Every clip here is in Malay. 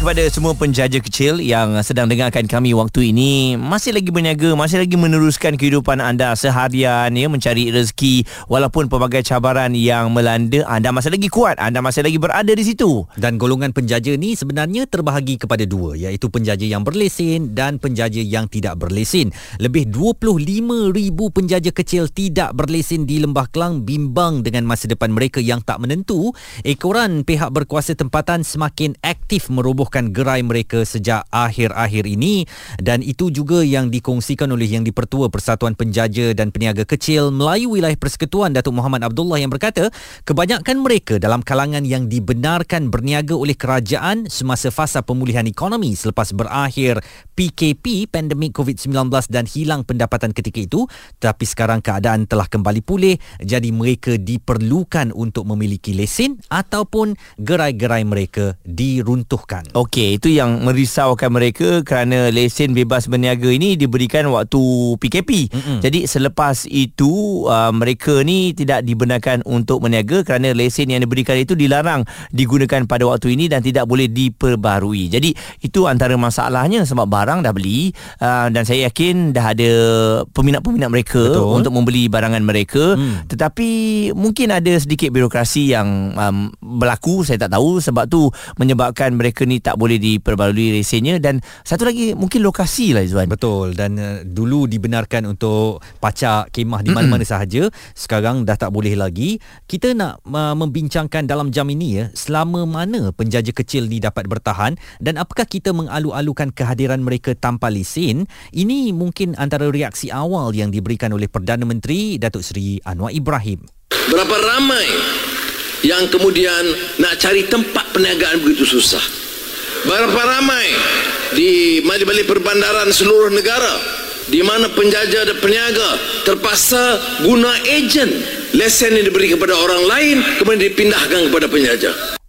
kepada semua penjaja kecil yang sedang dengarkan kami waktu ini. Masih lagi berniaga masih lagi meneruskan kehidupan anda seharian ya mencari rezeki walaupun pelbagai cabaran yang melanda anda. Masih lagi kuat anda masih lagi berada di situ. Dan golongan penjaja ni sebenarnya terbahagi kepada dua iaitu penjaja yang berlesen dan penjaja yang tidak berlesen lebih 25,000 penjaja kecil tidak berlesen di Lembah Kelang bimbang dengan masa depan mereka yang tak menentu. Ekoran pihak berkuasa tempatan semakin aktif meroboh merobohkan gerai mereka sejak akhir-akhir ini dan itu juga yang dikongsikan oleh yang dipertua Persatuan Penjaja dan Peniaga Kecil Melayu Wilayah Persekutuan Datuk Muhammad Abdullah yang berkata kebanyakan mereka dalam kalangan yang dibenarkan berniaga oleh kerajaan semasa fasa pemulihan ekonomi selepas berakhir PKP pandemik COVID-19 dan hilang pendapatan ketika itu tetapi sekarang keadaan telah kembali pulih jadi mereka diperlukan untuk memiliki lesen ataupun gerai-gerai mereka diruntuhkan. Okey, itu yang merisaukan mereka kerana lesen bebas berniaga ini diberikan waktu PKP. Mm-hmm. Jadi selepas itu uh, mereka ni tidak dibenarkan untuk berniaga kerana lesen yang diberikan itu dilarang digunakan pada waktu ini dan tidak boleh diperbarui. Jadi itu antara masalahnya sebab barang dah beli uh, dan saya yakin dah ada peminat-peminat mereka Betul. untuk membeli barangan mereka. Mm. Tetapi mungkin ada sedikit birokrasi yang um, berlaku, saya tak tahu sebab tu menyebabkan mereka ni tak tak boleh diperbarui resennya dan satu lagi mungkin lokasi lah Izwan. Betul dan uh, dulu dibenarkan untuk pacak kemah di mana-mana sahaja sekarang dah tak boleh lagi. Kita nak uh, membincangkan dalam jam ini ya selama mana penjaja kecil ni dapat bertahan dan apakah kita mengalu-alukan kehadiran mereka tanpa lesen? Ini mungkin antara reaksi awal yang diberikan oleh Perdana Menteri Datuk Seri Anwar Ibrahim. Berapa ramai yang kemudian nak cari tempat perniagaan begitu susah? Berapa ramai di balik-balik perbandaran seluruh negara di mana penjajah dan peniaga terpaksa guna ejen lesen yang diberi kepada orang lain kemudian dipindahkan kepada penjajah.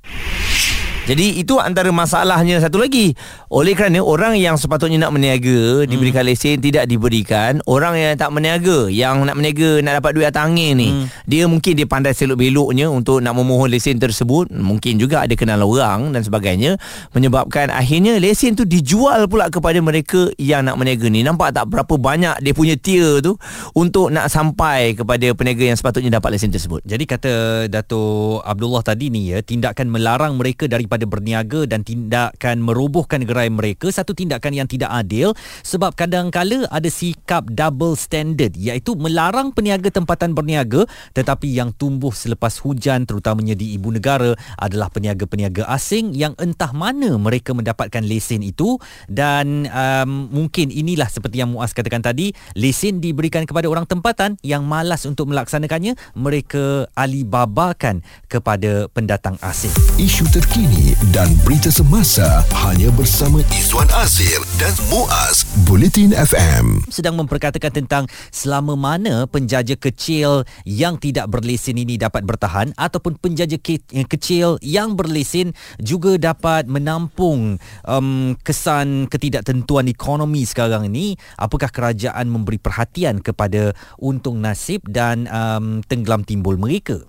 Jadi itu antara masalahnya satu lagi. Oleh kerana orang yang sepatutnya nak meniaga diberikan hmm. lesen tidak diberikan, orang yang tak meniaga, yang nak meniaga nak dapat duit atas angin ni, hmm. dia mungkin dia pandai selok-beloknya untuk nak memohon lesen tersebut, mungkin juga ada kenal orang dan sebagainya menyebabkan akhirnya lesen tu dijual pula kepada mereka yang nak meniaga ni. Nampak tak berapa banyak dia punya tier tu untuk nak sampai kepada peniaga yang sepatutnya dapat lesen tersebut. Jadi kata Dato Abdullah tadi ni ya, tindakan melarang mereka dari daripada berniaga dan tindakan merobohkan gerai mereka satu tindakan yang tidak adil sebab kadang-kala ada sikap double standard iaitu melarang peniaga tempatan berniaga tetapi yang tumbuh selepas hujan terutamanya di ibu negara adalah peniaga-peniaga asing yang entah mana mereka mendapatkan lesen itu. Dan um, mungkin inilah seperti yang Muaz katakan tadi lesen diberikan kepada orang tempatan yang malas untuk melaksanakannya mereka alibabakan kepada pendatang asing. Isu terkini dan berita semasa hanya bersama Izwan Azir dan Muaz Bulletin FM. Sedang memperkatakan tentang selama mana penjaja kecil yang tidak berlesen ini dapat bertahan ataupun penjaja ke- kecil yang berlesen juga dapat menampung um, kesan ketidaktentuan ekonomi sekarang ini. Apakah kerajaan memberi perhatian kepada untung nasib dan um, tenggelam timbul mereka?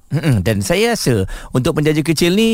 Dan saya rasa untuk penjaja kecil ni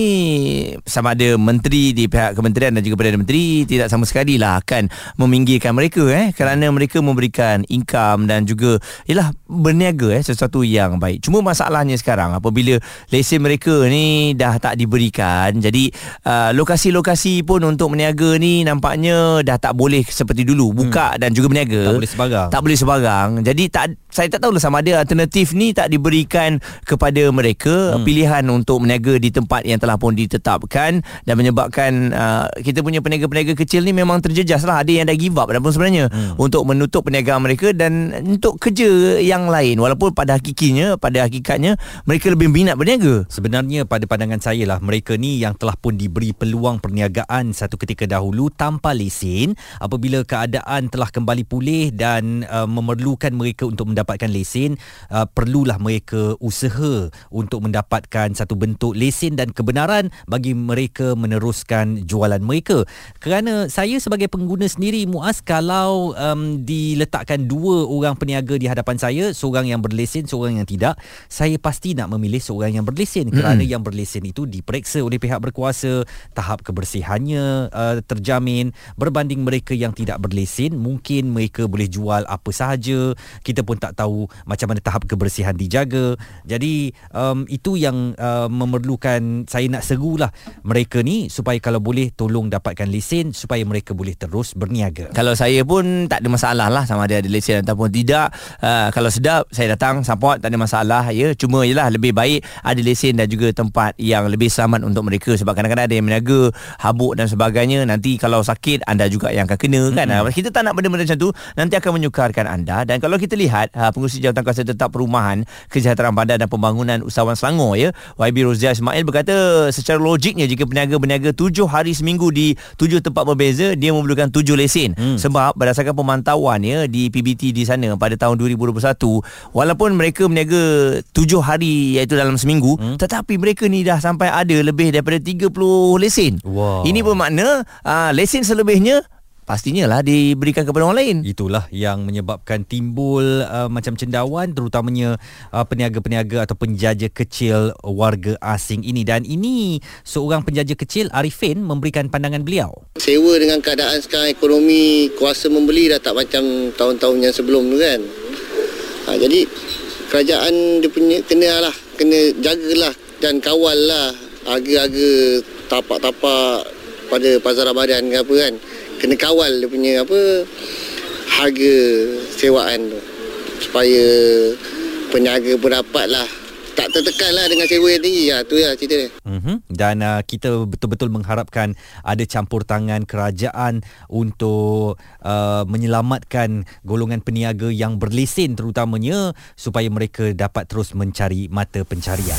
sama sama ada menteri di pihak kementerian dan juga Perdana Menteri tidak sama sekali lah akan meminggirkan mereka eh kerana mereka memberikan income dan juga ialah berniaga eh sesuatu yang baik. Cuma masalahnya sekarang apabila lesen mereka ni dah tak diberikan jadi uh, lokasi-lokasi pun untuk berniaga ni nampaknya dah tak boleh seperti dulu buka hmm. dan juga berniaga. Tak boleh sebarang. Tak boleh sebarang. Jadi tak saya tak tahu lah sama ada alternatif ni tak diberikan kepada mereka hmm. pilihan untuk berniaga di tempat yang telah pun ditetapkan dan menyebabkan uh, kita punya peniaga-peniaga kecil ni memang terjejas lah ada yang dah give up dan pun sebenarnya hmm. untuk menutup perniagaan mereka dan untuk kerja yang lain walaupun pada hakikinya pada hakikatnya mereka lebih minat berniaga sebenarnya pada pandangan saya lah mereka ni yang telah pun diberi peluang perniagaan satu ketika dahulu tanpa lesen apabila keadaan telah kembali pulih dan uh, memerlukan mereka untuk mendapatkan lesen uh, perlulah mereka usaha untuk mendapatkan satu bentuk lesen dan kebenaran bagi mereka meneruskan jualan mereka. Kerana saya sebagai pengguna sendiri muas kalau um, diletakkan dua orang peniaga di hadapan saya seorang yang berlesen seorang yang tidak saya pasti nak memilih seorang yang berlesen. Kerana yang berlesen itu diperiksa oleh pihak berkuasa tahap kebersihannya uh, terjamin berbanding mereka yang tidak berlesen mungkin mereka boleh jual apa sahaja. Kita pun tak tahu macam mana tahap kebersihan dijaga jadi um, itu yang uh, memerlukan saya nak serulah mereka ni supaya kalau boleh tolong dapatkan lesen supaya mereka boleh terus berniaga Kalau saya pun tak ada masalah lah sama ada ada lesen ataupun tidak. Uh, kalau sedap saya datang support tak ada masalah ya. Cuma yalah lebih baik ada lesen dan juga tempat yang lebih selamat untuk mereka sebab kadang-kadang ada yang meniaga habuk dan sebagainya nanti kalau sakit anda juga yang akan kena kan. Mm-hmm. Kita tak nak benda-benda macam tu nanti akan menyukarkan anda dan kalau kita lihat uh, pengurusi jawatan kuasa tetap perumahan kesejahteraan bandar dan pembangunan usahawan Selangor ya YB Rozia Ismail berkata secara logiknya jika peniaga berniaga tujuh hari seminggu di tujuh tempat berbeza dia memerlukan tujuh lesen hmm. sebab berdasarkan pemantauan ya di PBT di sana pada tahun 2021 walaupun mereka berniaga tujuh hari iaitu dalam seminggu hmm. tetapi mereka ni dah sampai ada lebih daripada 30 lesen Wow. ini bermakna uh, lesen selebihnya pastinya lah diberikan kepada orang lain Itulah yang menyebabkan timbul uh, macam cendawan terutamanya uh, peniaga-peniaga atau penjaja kecil warga asing ini dan ini seorang penjaja kecil Arifin memberikan pandangan beliau. Sewa dengan keadaan sekarang ekonomi kuasa membeli dah tak macam tahun-tahun yang sebelum tu kan. Ha, jadi kerajaan dia punya kena lah, kena jagalah dan kawal lah harga-harga tapak-tapak pada pasar Ramadan ke apa kan. Kena kawal dia punya apa harga sewaan tu supaya peniaga pun dapat lah tak tertekan lah dengan sewa yang tinggi lah tu lah cerita dia. Mm-hmm. Dan uh, kita betul-betul mengharapkan ada campur tangan kerajaan untuk uh, menyelamatkan golongan peniaga yang berlesen terutamanya supaya mereka dapat terus mencari mata pencarian.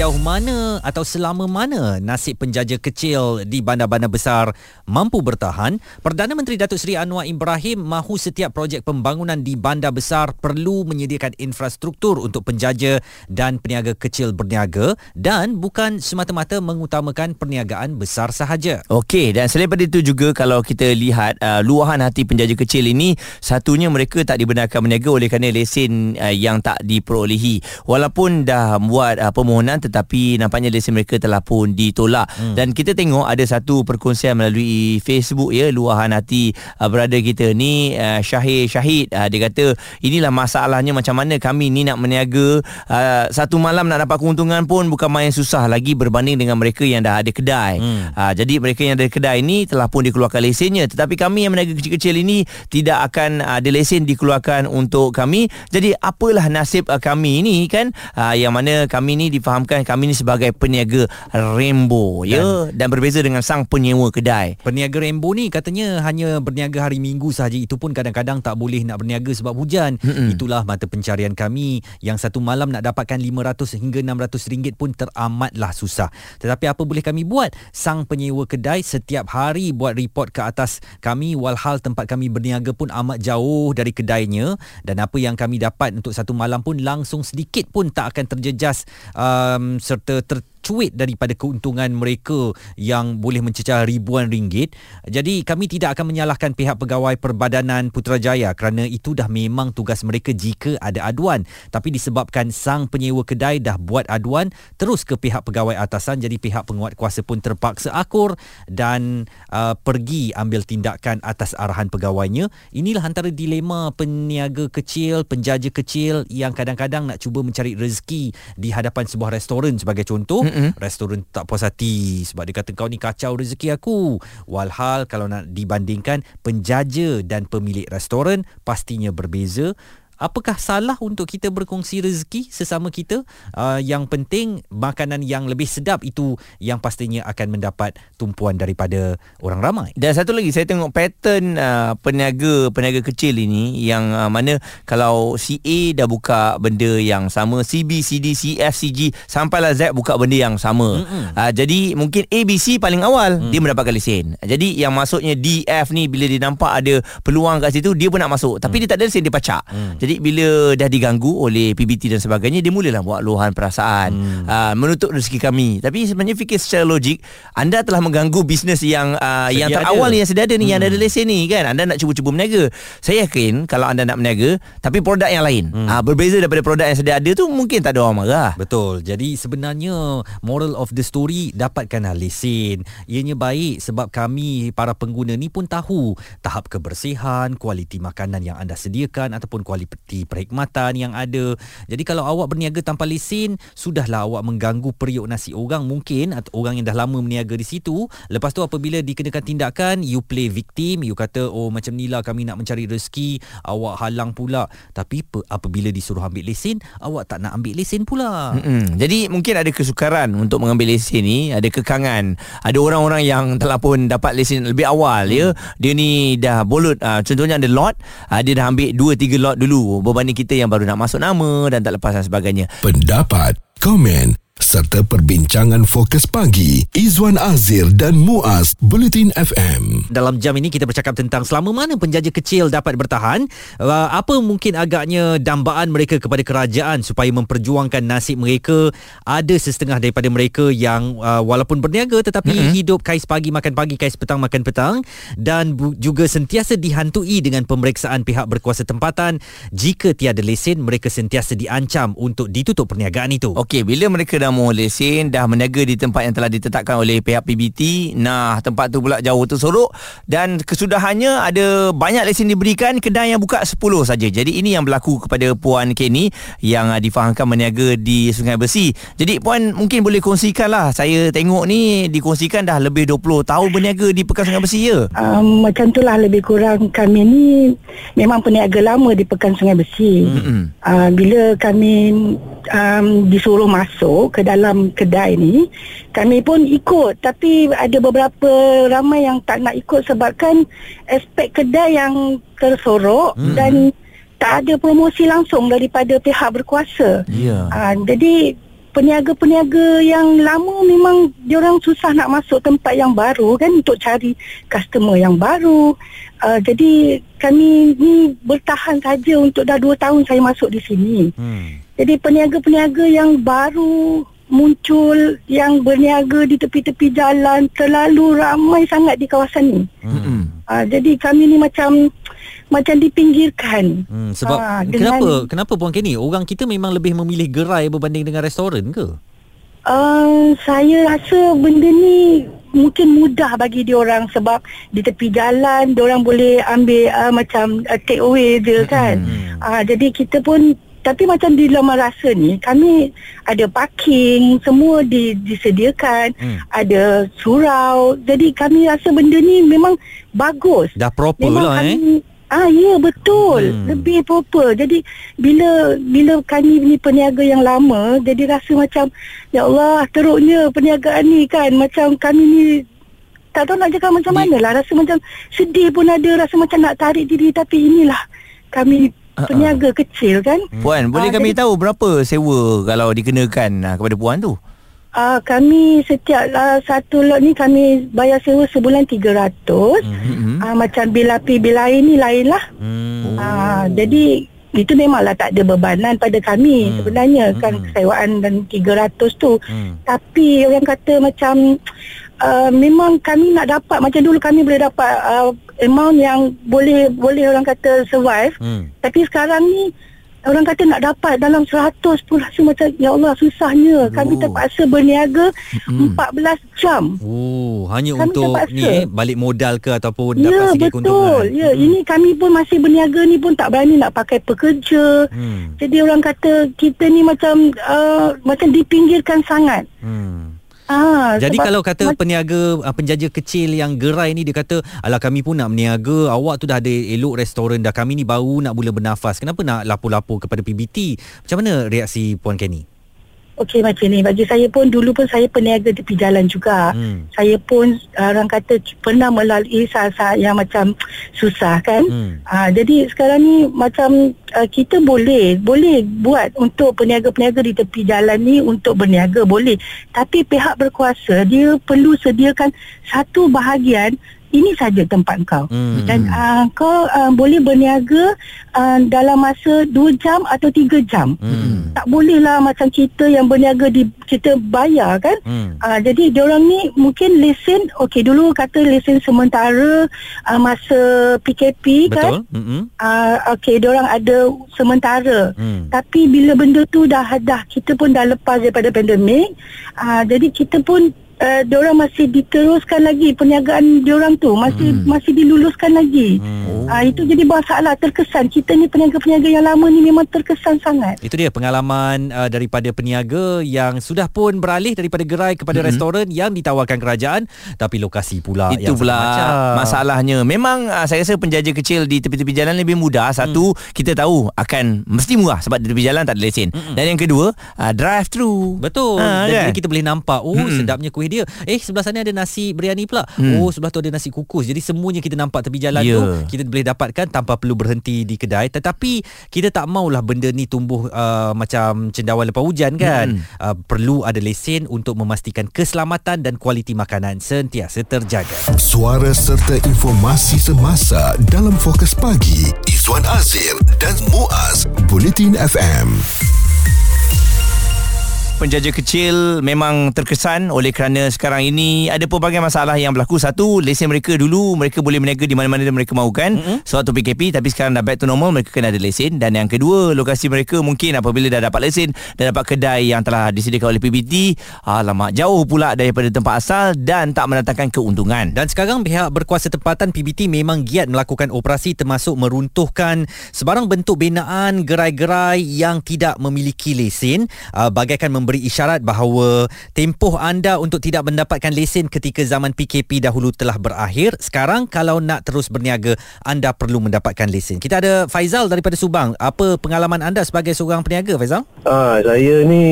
Sejauh mana atau selama mana nasib penjaja kecil di bandar-bandar besar mampu bertahan, Perdana Menteri Datuk Seri Anwar Ibrahim mahu setiap projek pembangunan di bandar besar perlu menyediakan infrastruktur untuk penjaja dan peniaga kecil berniaga dan bukan semata-mata mengutamakan perniagaan besar sahaja. Okey dan selain daripada itu juga kalau kita lihat uh, luahan hati penjaja kecil ini satunya mereka tak dibenarkan berniaga oleh kerana lesen uh, yang tak diperolehi walaupun dah buat uh, permohonan tetapi nampaknya lesen mereka telah pun ditolak. Hmm. dan kita tengok ada satu perkongsian melalui Facebook ya luahan hati uh, berada kita ni uh, Syahir Syahid. Uh, dia kata inilah masalahnya macam mana kami ni nak meniaga uh, satu malam nak dapat keuntungan pun bukan main susah lagi berbanding dengan mereka yang dah ada kedai. Hmm. uh, jadi mereka yang ada kedai ni telah pun dikeluarkan lesennya. Tetapi kami yang meniaga kecil-kecil ini tidak akan uh, ada lesen dikeluarkan untuk kami. Jadi apalah nasib uh, kami ini kan? Uh, yang mana kami ni difahamkan kami ni sebagai peniaga rainbow dan, ya dan berbeza dengan sang penyewa kedai Peniaga Rainbow ni katanya hanya berniaga hari Minggu sahaja. Itu pun kadang-kadang tak boleh nak berniaga sebab hujan. Mm-mm. Itulah mata pencarian kami yang satu malam nak dapatkan 500 hingga 600 ringgit pun teramatlah susah. Tetapi apa boleh kami buat? Sang penyewa kedai setiap hari buat report ke atas kami walhal tempat kami berniaga pun amat jauh dari kedainya dan apa yang kami dapat untuk satu malam pun langsung sedikit pun tak akan terjejas um, serta ter cuit daripada keuntungan mereka yang boleh mencecah ribuan ringgit. Jadi kami tidak akan menyalahkan pihak pegawai Perbadanan Putrajaya kerana itu dah memang tugas mereka jika ada aduan. Tapi disebabkan sang penyewa kedai dah buat aduan terus ke pihak pegawai atasan jadi pihak penguat kuasa pun terpaksa akur dan uh, pergi ambil tindakan atas arahan pegawainya. Inilah antara dilema peniaga kecil, penjaja kecil yang kadang-kadang nak cuba mencari rezeki di hadapan sebuah restoran sebagai contoh mm-hmm. restoran tak puas hati sebab dia kata kau ni kacau rezeki aku walhal kalau nak dibandingkan penjaja dan pemilik restoran pastinya berbeza apakah salah untuk kita berkongsi rezeki sesama kita uh, yang penting makanan yang lebih sedap itu yang pastinya akan mendapat tumpuan daripada orang ramai Dan satu lagi saya tengok pattern uh, peniaga peniaga kecil ini yang uh, mana kalau CA dah buka benda yang sama, CB, CD, CF, CG sampailah Z buka benda yang sama. Uh, jadi mungkin ABC paling awal mm. dia mendapatkan lesen. Jadi yang masuknya DF ni bila dia nampak ada peluang kat situ dia pun nak masuk. Tapi mm. dia tak ada lesen dia pacak. Mm. Jadi bila dah diganggu oleh PBT dan sebagainya dia mulalah buat luahan perasaan mm. uh, menutup rezeki kami. Tapi sebenarnya fikir secara logik anda telah mengganggu bisnes yang uh, yang terawal ada. ni yang sedia ada ni hmm. yang Hmm. ada lesen ni kan anda nak cuba-cuba berniaga saya yakin kalau anda nak berniaga tapi produk yang lain hmm. uh, berbeza daripada produk yang sedia ada tu mungkin tak ada orang marah Betul. Jadi sebenarnya moral of the story dapatkanlah lesen. Ianya baik sebab kami para pengguna ni pun tahu tahap kebersihan, kualiti makanan yang anda sediakan ataupun kualiti perkhidmatan yang ada. Jadi kalau awak berniaga tanpa lesen, sudahlah awak mengganggu periuk nasi orang mungkin atau orang yang dah lama berniaga di situ. Lepas tu apabila dikenakan tindakan, you play victim, you kata oh macam ni lah kami nak mencari rezeki, awak halang pula. Tapi apabila disuruh ambil lesen, awak tak nak ambil lesen pula. Mm-mm. Jadi mungkin ada kesukaran untuk mengambil lesen ni Ada kekangan Ada orang-orang yang telah pun dapat lesen lebih awal hmm. ya Dia ni dah bolut uh, Contohnya ada lot uh, Dia dah ambil 2-3 lot dulu Berbanding kita yang baru nak masuk nama Dan tak lepas dan sebagainya. Pendapat, komen serta perbincangan fokus pagi Izwan Azir dan Muaz Bulletin FM. Dalam jam ini kita bercakap tentang selama mana penjaja kecil dapat bertahan, uh, apa mungkin agaknya dambaan mereka kepada kerajaan supaya memperjuangkan nasib mereka. Ada setengah daripada mereka yang uh, walaupun berniaga tetapi mm-hmm. hidup kais pagi makan pagi, kais petang makan petang dan juga sentiasa dihantui dengan pemeriksaan pihak berkuasa tempatan. Jika tiada lesen, mereka sentiasa diancam untuk ditutup perniagaan itu. Okey, bila mereka dah mau lesen, dah meniaga di tempat yang telah ditetapkan oleh pihak PBT, nah tempat tu pula jauh tersorok dan kesudahannya ada banyak lesen diberikan, kedai yang buka 10 saja. Jadi ini yang berlaku kepada Puan Kenny yang uh, difahamkan meniaga di Sungai Besi. Jadi Puan mungkin boleh kongsikan lah. Saya tengok ni dikongsikan dah lebih 20 tahun berniaga di Pekan Sungai Besi ya. Um, macam itulah lebih kurang kami ni memang peniaga lama di Pekan Sungai Besi. Mm-mm. Uh, bila kami um, disuruh masuk ke dalam kedai ni, kami pun ikut. Tapi ada beberapa ramai yang tak nak ikut sebabkan aspek kedai yang tersorok Mm-mm. dan tak ada promosi langsung daripada pihak berkuasa. Ya. Uh, jadi peniaga-peniaga yang lama memang diorang susah nak masuk tempat yang baru kan untuk cari customer yang baru. Uh, jadi kami ni bertahan saja untuk dah 2 tahun saya masuk di sini. Hmm. Jadi peniaga-peniaga yang baru muncul yang berniaga di tepi-tepi jalan terlalu ramai sangat di kawasan ni. Mm-mm. Uh, jadi kami ni macam macam dipinggirkan. Hmm, sebab Ah, kenapa dengan- kenapa Puan Kenny orang kita memang lebih memilih gerai berbanding dengan restoran ke? Uh, saya rasa benda ni mungkin mudah bagi diorang sebab di tepi jalan diorang boleh ambil uh, macam uh, take away je kan. Hmm. Uh, jadi kita pun tapi macam di Lama Rasa ni kami ada parking semua di, disediakan Hmm. ada surau jadi kami rasa benda ni memang bagus Dah proper Memang lah eh. kami, Ah ya betul Hmm. lebih proper. Jadi bila bila kami ni peniaga yang lama jadi rasa macam ya Allah teruknya perniagaan ni kan macam kami ni tak tahu nak cakap macam mana lah rasa macam sedih pun ada rasa macam nak tarik diri tapi inilah kami Ah, ah. peniaga kecil kan. Puan, boleh Ah, kami jadi- tahu berapa sewa kalau dikenakan uh, kepada puan tu? Ah kami setiap uh, satu lot ni kami bayar sewa sebulan 300. Hmm. Mm-hmm. Ah macam bil api bil air ni lain lah. Hmm. Ah, jadi itu memanglah tak ada bebanan pada kami Hmm. hmm. sebenarnya kan Hmm. kesewaan dan 300 tu. Hmm. Tapi orang kata macam uh, memang kami nak dapat macam dulu kami boleh dapat uh, amount yang boleh boleh orang kata survive. Hmm. Tapi sekarang ni orang kata nak dapat dalam 100 pun rasa macam ya Allah susahnya. Kami Oh. terpaksa berniaga Mm-mm. 14 jam. Oh, hanya Kami untuk terpaksa. ni eh, balik modal ke ataupun dapat Ya sikit betul. keuntungan. Ya, ini kami pun masih berniaga ni pun tak berani nak pakai pekerja. Hmm. Jadi orang kata kita ni macam uh, macam dipinggirkan sangat. Hmm. Ah, Jadi kalau kata ma- peniaga uh, penjaja kecil yang gerai ni dia kata alah kami pun nak berniaga awak tu dah ada elok restoran dah kami ni baru nak mula bernafas kenapa nak lapor-lapor kepada PBT macam mana reaksi puan Kenny Okey macam ni bagi saya pun dulu pun saya peniaga tepi jalan juga. Hmm. Saya pun uh, orang kata pernah melalui saat-saat yang macam susah kan. Hmm. Uh, jadi sekarang ni macam uh, kita boleh boleh buat untuk peniaga-peniaga di tepi jalan ni untuk berniaga boleh. Tapi pihak berkuasa dia perlu sediakan satu bahagian ini saja tempat kau. Hmm. Dan uh, kau uh, boleh berniaga uh, dalam masa 2 jam atau 3 jam. Hmm. Tak boleh lah macam kita yang berniaga di kita bayar kan. Hmm. Uh, jadi diorang ni mungkin lesen okey dulu kata lesen sementara uh, masa PKP kan. betul hmm Uh, okey diorang ada sementara. Hmm. Tapi bila benda tu dah dah kita pun dah lepas daripada pandemik, uh, jadi kita pun uh, diorang masih diteruskan lagi perniagaan diorang tu masih hmm. masih diluluskan lagi. Hmm. Uh, itu jadi masalah terkesan kita ni peniaga-peniaga yang lama ni memang terkesan sangat. Itu dia pengalaman uh, daripada peniaga yang sudah pun beralih daripada gerai kepada mm-hmm. restoran yang ditawarkan kerajaan tapi lokasi pula Itu yang pula macam. masalahnya. Memang uh, saya rasa penjaja kecil di tepi-tepi jalan lebih mudah. Satu, hmm. kita tahu akan mesti murah sebab di tepi jalan tak ada lesen. Hmm. Dan yang kedua, uh, drive through. Betul. Ha, Ha, kan? Jadi kita boleh nampak oh Mm-mm. sedapnya kuih dia. Eh sebelah sana ada nasi biryani pula. Mm. Oh sebelah tu ada nasi kukus. Jadi semuanya kita nampak tepi jalan Ya. tu kita boleh dapatkan tanpa perlu berhenti di kedai. Tetapi kita tak maulah benda ni tumbuh uh, macam cendawan lepas hujan kan. Mm. Uh, perlu ada lesen untuk memastikan keselamatan dan kualiti makanan sentiasa terjaga. Suara serta informasi semasa dalam fokus pagi Izwan Azir dan Muaz Bulletin FM. Penjaja kecil memang terkesan oleh kerana sekarang ini ada pelbagai masalah yang berlaku. Satu, lesen mereka dulu mereka boleh berniaga di mana-mana yang mereka mahukan mm-hmm. sewaktu PKP tapi sekarang dah back to normal mereka kena ada lesen dan yang kedua lokasi mereka mungkin apabila dah dapat lesen dan dapat kedai yang telah disediakan oleh PBT alamak jauh pula daripada tempat asal dan tak mendatangkan keuntungan. Dan sekarang pihak berkuasa tempatan PBT memang giat melakukan operasi termasuk meruntuhkan sebarang bentuk binaan gerai-gerai yang tidak memiliki lesen uh, bagaikan memberi isyarat bahawa tempoh anda untuk tidak mendapatkan lesen ketika zaman PKP dahulu telah berakhir. Sekarang kalau nak terus berniaga anda perlu mendapatkan lesen. Kita ada Faizal daripada Subang. Apa pengalaman anda sebagai seorang peniaga Faizal? Ah, saya ni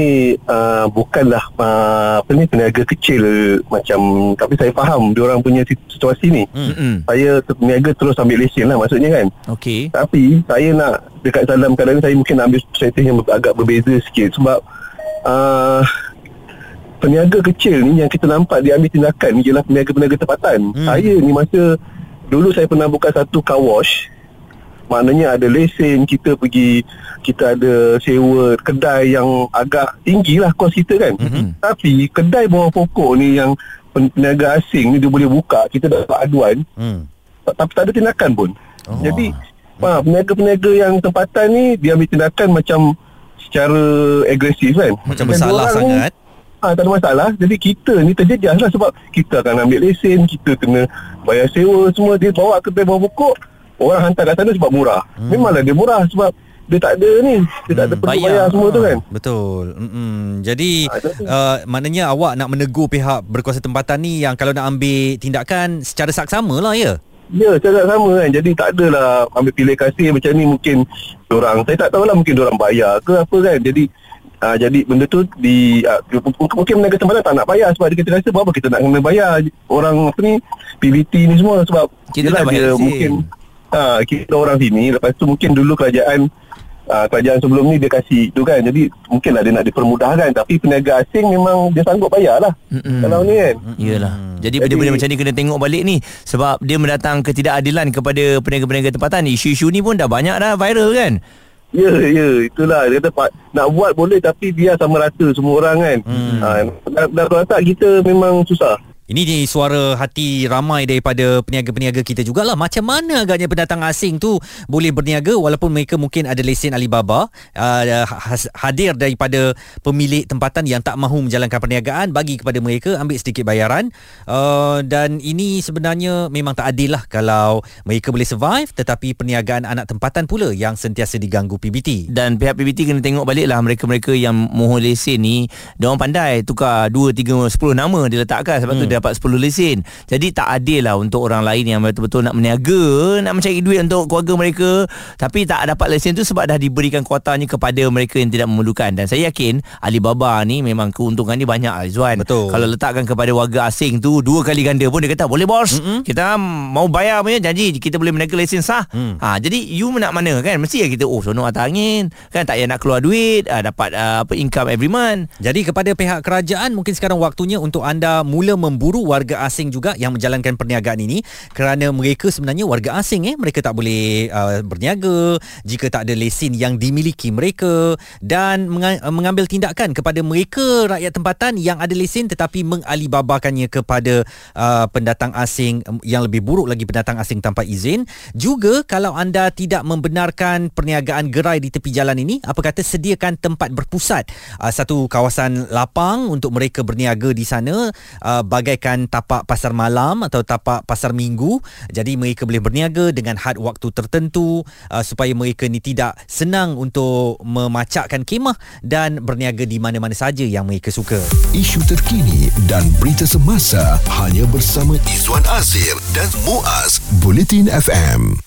ah, bukanlah ah, apa ni peniaga kecil macam tapi saya faham dia orang punya sit- situasi ni. Hmm. Saya peniaga terus ambil lesen lah maksudnya kan. Okey. Tapi saya nak dekat dalam keadaan ni saya mungkin nak ambil persentage yang agak berbeza sikit sebab uh, peniaga kecil ni yang kita nampak dia ambil tindakan ni ialah peniaga-peniaga tempatan. Hmm. Hmm. Saya ni masa dulu saya pernah buka satu car wash maknanya ada lesen kita pergi kita ada sewa kedai yang agak tinggi lah kos kita kan Mhm. tapi kedai bawah pokok ni yang pen- peniaga asing ni dia boleh buka kita dapat aduan Hmm. ta- tapi tak ada tindakan pun. Oh. Oh. Jadi ha, peniaga-peniaga yang tempatan ni dia ambil tindakan macam secara agresif kan. Macam Dan bersalah sangat. Ah, tak ada masalah. Jadi kita ni terjejas lah sebab kita akan ambil lesen, kita kena bayar sewa semua. Dia bawa kedai bawah pokok, orang hantar kat sana sebab murah. Hmm. Memanglah dia murah sebab dia tak ada ni. Dia tak ada Hmm, perlu bayar. bayar, semua tu kan. Betul. Mm-mm. Jadi jadi- uh, maknanya awak nak menegur pihak berkuasa tempatan ni yang kalau nak ambil tindakan secara saksama lah ya. Ya, cakap sama kan. Jadi tak adalah ambil pilih kasih macam ni mungkin orang saya tak tahulah mungkin orang bayar ke apa kan. Jadi uh, jadi benda tu di uh, mungkin peniaga tempatan tak nak bayar sebab dia kita rasa bahawa kita nak kena bayar orang apa ni PBT ni semua sebab Kita yelah dia mungkin uh, kita orang sini lepas tu mungkin dulu kerajaan Uh, kerajaan sebelum ni dia kasih tu kan jadi mungkinlah dia nak dipermudahkan tapi peniaga asing memang dia sanggup bayar lah Mm-mm. kalau ni kan Iyalah. Jadi Jadi- benda-benda macam ni kena tengok balik ni sebab dia mendatang ketidakadilan kepada peniaga-peniaga tempatan. Isu-isu ni pun dah banyak dah viral kan. Ya, ya, itulah. Dia kata Pak, nak buat boleh tapi biar sama rata semua orang kan. Hmm. Ha, dah, dah kalau tak kita memang susah. Ini ni suara hati ramai daripada peniaga-peniaga kita jugalah. Macam mana agaknya pendatang asing tu boleh berniaga walaupun mereka mungkin ada lesen Alibaba uh, hadir daripada pemilik tempatan yang tak mahu menjalankan perniagaan bagi kepada mereka ambil sedikit bayaran uh, dan ini sebenarnya memang tak adil lah kalau mereka boleh survive tetapi perniagaan anak tempatan pula yang sentiasa diganggu PBT. Dan pihak PBT kena tengok balik lah mereka-mereka yang mohon lesen ni dia orang pandai tukar 2, 3, 10 nama diletakkan sebab hmm. tu dia dapat 10 lesen. Jadi tak adil lah untuk orang lain yang betul-betul nak meniaga, nak mencari duit untuk keluarga mereka tapi tak dapat lesen tu sebab dah diberikan kuotanya kepada mereka yang tidak memerlukan. Dan saya yakin Alibaba ni memang keuntungan ni banyak Azwan. Betul. Kalau letakkan kepada warga asing tu dua kali ganda pun dia kata boleh bos. Mm-hmm. Kita mau bayar punya janji kita boleh meniaga lesen sah. Mm. Ha jadi you nak mana kan? Mesti kita oh sono atas angin kan tak payah nak keluar duit, uh, dapat uh, apa income every month. Jadi kepada pihak kerajaan mungkin sekarang waktunya untuk anda mula memburu warga asing juga yang menjalankan perniagaan ini. Kerana mereka sebenarnya warga asing eh mereka tak boleh uh, berniaga jika tak ada lesen yang dimiliki mereka. Dan mengambil tindakan kepada mereka rakyat tempatan yang ada lesen tetapi mengalibabakannya kepada uh, pendatang asing yang lebih buruk lagi pendatang asing tanpa izin. Juga kalau anda tidak membenarkan perniagaan gerai di tepi jalan ini apa kata sediakan tempat berpusat. Uh, satu kawasan lapang untuk mereka berniaga di sana uh, bagaikan tapak pasar malam atau tapak pasar minggu. Jadi mereka boleh berniaga dengan had waktu tertentu uh, supaya mereka ni tidak senang untuk memacakkan kemah dan berniaga di mana-mana saja yang mereka suka. Isu terkini dan berita semasa hanya bersama Izwan Azir dan Muaz Bulletin FM